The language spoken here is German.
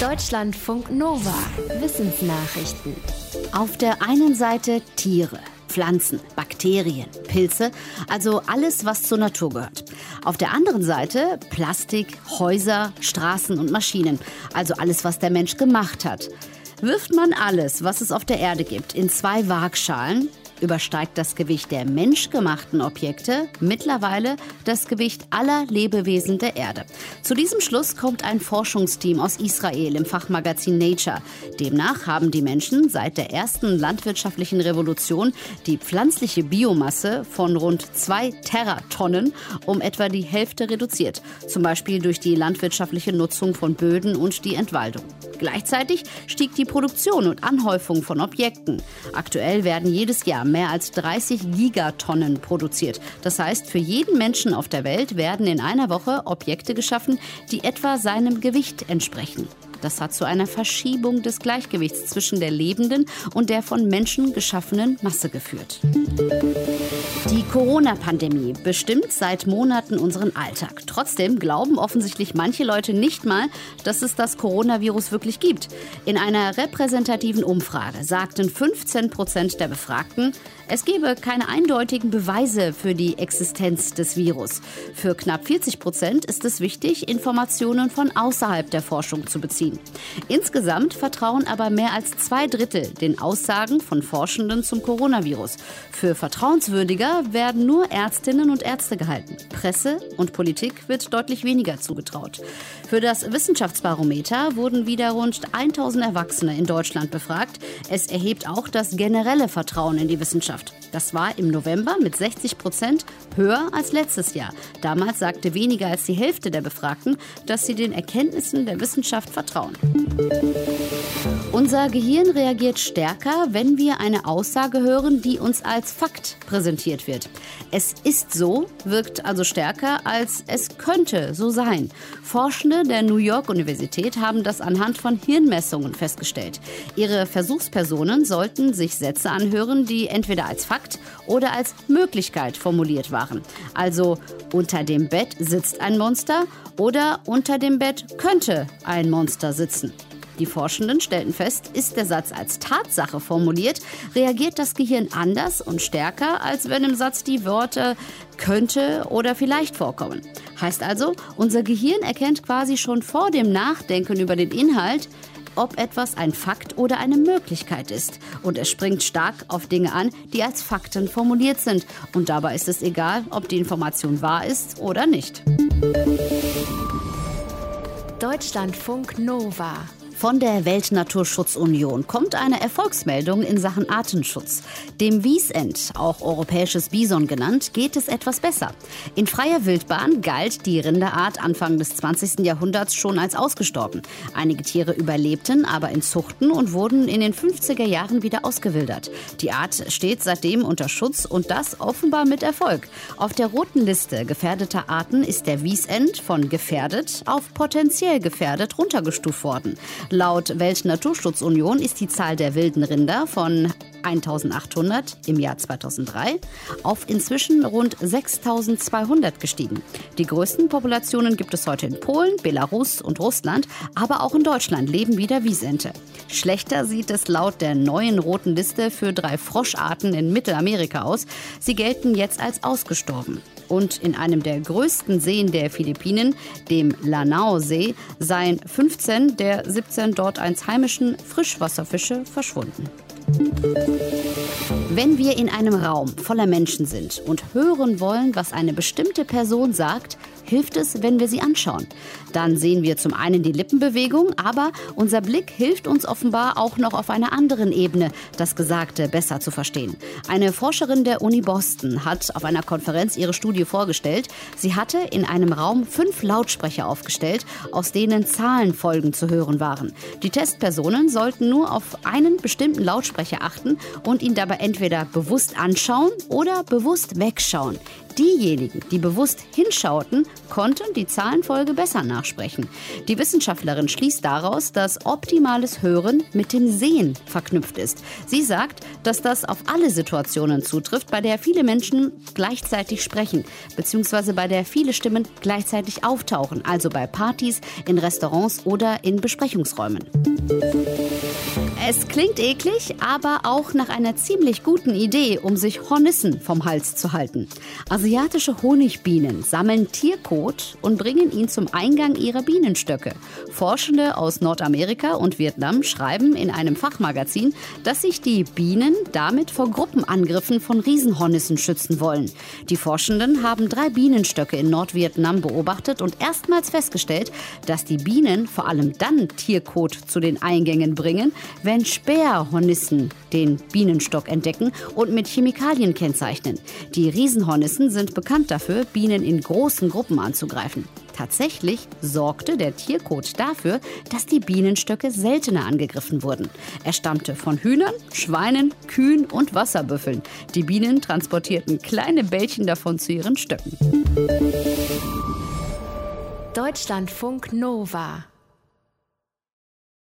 Deutschlandfunk Nova. Wissensnachrichten. Auf der einen Seite Tiere. Pflanzen, Bakterien, Pilze, also alles, was zur Natur gehört. Auf der anderen Seite Plastik, Häuser, Straßen und Maschinen, also alles, was der Mensch gemacht hat. Wirft man alles, was es auf der Erde gibt, in zwei Waagschalen, übersteigt das Gewicht der menschgemachten Objekte mittlerweile das Gewicht aller Lebewesen der Erde. Zu diesem Schluss kommt ein Forschungsteam aus Israel im Fachmagazin Nature. Demnach haben die Menschen seit der ersten landwirtschaftlichen Revolution die pflanzliche Biomasse von rund zwei Teratonnen um etwa die Hälfte reduziert. Zum Beispiel durch die landwirtschaftliche Nutzung von Böden und die Entwaldung. Gleichzeitig stieg die Produktion und Anhäufung von Objekten. Aktuell werden jedes Jahr mehr als 30 Gigatonnen produziert. Das heißt, für jeden Menschen auf der Welt werden in einer Woche Objekte geschaffen, die etwa seinem Gewicht entsprechen. Das hat zu einer Verschiebung des Gleichgewichts zwischen der lebenden und der von Menschen geschaffenen Masse geführt. Die Corona-Pandemie bestimmt seit Monaten unseren Alltag. Trotzdem glauben offensichtlich manche Leute nicht mal, dass es das Coronavirus wirklich gibt. In einer repräsentativen Umfrage sagten 15 Prozent der Befragten, es gebe keine eindeutigen Beweise für die Existenz des Virus. Für knapp 40 Prozent ist es wichtig, Informationen von außerhalb der Forschung zu beziehen. Insgesamt vertrauen aber mehr als zwei Drittel den Aussagen von Forschenden zum Coronavirus. Für vertrauenswürdiger werden nur Ärztinnen und Ärzte gehalten. Presse und Politik wird deutlich weniger zugetraut. Für das Wissenschaftsbarometer wurden wieder rund 1000 Erwachsene in Deutschland befragt. Es erhebt auch das generelle Vertrauen in die Wissenschaft. Das war im November mit 60 Prozent höher als letztes Jahr. Damals sagte weniger als die Hälfte der Befragten, dass sie den Erkenntnissen der Wissenschaft vertrauen. Unser Gehirn reagiert stärker, wenn wir eine Aussage hören, die uns als Fakt präsentiert wird. Es ist so wirkt also stärker, als es könnte so sein. Forschende der New York Universität haben das anhand von Hirnmessungen festgestellt. Ihre Versuchspersonen sollten sich Sätze anhören, die entweder als Fakt oder als Möglichkeit formuliert waren. Also unter dem Bett sitzt ein Monster oder unter dem Bett könnte ein Monster sitzen. Die Forschenden stellten fest, ist der Satz als Tatsache formuliert, reagiert das Gehirn anders und stärker, als wenn im Satz die Worte könnte oder vielleicht vorkommen. Heißt also, unser Gehirn erkennt quasi schon vor dem Nachdenken über den Inhalt, ob etwas ein Fakt oder eine Möglichkeit ist. Und es springt stark auf Dinge an, die als Fakten formuliert sind. Und dabei ist es egal, ob die Information wahr ist oder nicht. Deutschlandfunk Nova von der Weltnaturschutzunion kommt eine Erfolgsmeldung in Sachen Artenschutz. Dem Wiesent, auch europäisches Bison genannt, geht es etwas besser. In freier Wildbahn galt die Rinderart Anfang des 20. Jahrhunderts schon als ausgestorben. Einige Tiere überlebten aber in Zuchten und wurden in den 50er Jahren wieder ausgewildert. Die Art steht seitdem unter Schutz und das offenbar mit Erfolg. Auf der roten Liste gefährdeter Arten ist der Wiesent von gefährdet auf potenziell gefährdet runtergestuft worden. Laut Weltnaturschutzunion ist die Zahl der wilden Rinder von 1800 im Jahr 2003 auf inzwischen rund 6200 gestiegen. Die größten Populationen gibt es heute in Polen, Belarus und Russland, aber auch in Deutschland leben wieder Wiesente. Schlechter sieht es laut der neuen roten Liste für drei Froscharten in Mittelamerika aus. Sie gelten jetzt als ausgestorben. Und in einem der größten Seen der Philippinen, dem Lanao-See, seien 15 der 17 dort einst heimischen Frischwasserfische verschwunden. Wenn wir in einem Raum voller Menschen sind und hören wollen, was eine bestimmte Person sagt, hilft es, wenn wir sie anschauen. Dann sehen wir zum einen die Lippenbewegung, aber unser Blick hilft uns offenbar auch noch auf einer anderen Ebene, das Gesagte besser zu verstehen. Eine Forscherin der Uni Boston hat auf einer Konferenz ihre Studie vorgestellt. Sie hatte in einem Raum fünf Lautsprecher aufgestellt, aus denen Zahlenfolgen zu hören waren. Die Testpersonen sollten nur auf einen bestimmten Lautsprecher achten und ihn dabei entweder bewusst anschauen oder bewusst wegschauen. Diejenigen, die bewusst hinschauten, konnten die Zahlenfolge besser nachsprechen. Die Wissenschaftlerin schließt daraus, dass optimales Hören mit dem Sehen verknüpft ist. Sie sagt, dass das auf alle Situationen zutrifft, bei der viele Menschen gleichzeitig sprechen, beziehungsweise bei der viele Stimmen gleichzeitig auftauchen, also bei Partys, in Restaurants oder in Besprechungsräumen. Es klingt eklig, aber auch nach einer ziemlich guten Idee, um sich Hornissen vom Hals zu halten. Asiatische Honigbienen sammeln Tierkot und bringen ihn zum Eingang ihrer Bienenstöcke. Forschende aus Nordamerika und Vietnam schreiben in einem Fachmagazin, dass sich die Bienen damit vor Gruppenangriffen von Riesenhornissen schützen wollen. Die Forschenden haben drei Bienenstöcke in Nordvietnam beobachtet und erstmals festgestellt, dass die Bienen vor allem dann Tierkot zu den Eingängen bringen, wenn wenn Späherhornissen den Bienenstock entdecken und mit Chemikalien kennzeichnen. Die Riesenhornissen sind bekannt dafür, Bienen in großen Gruppen anzugreifen. Tatsächlich sorgte der Tierkot dafür, dass die Bienenstöcke seltener angegriffen wurden. Er stammte von Hühnern, Schweinen, Kühen und Wasserbüffeln. Die Bienen transportierten kleine Bällchen davon zu ihren Stöcken. Deutschlandfunk Nova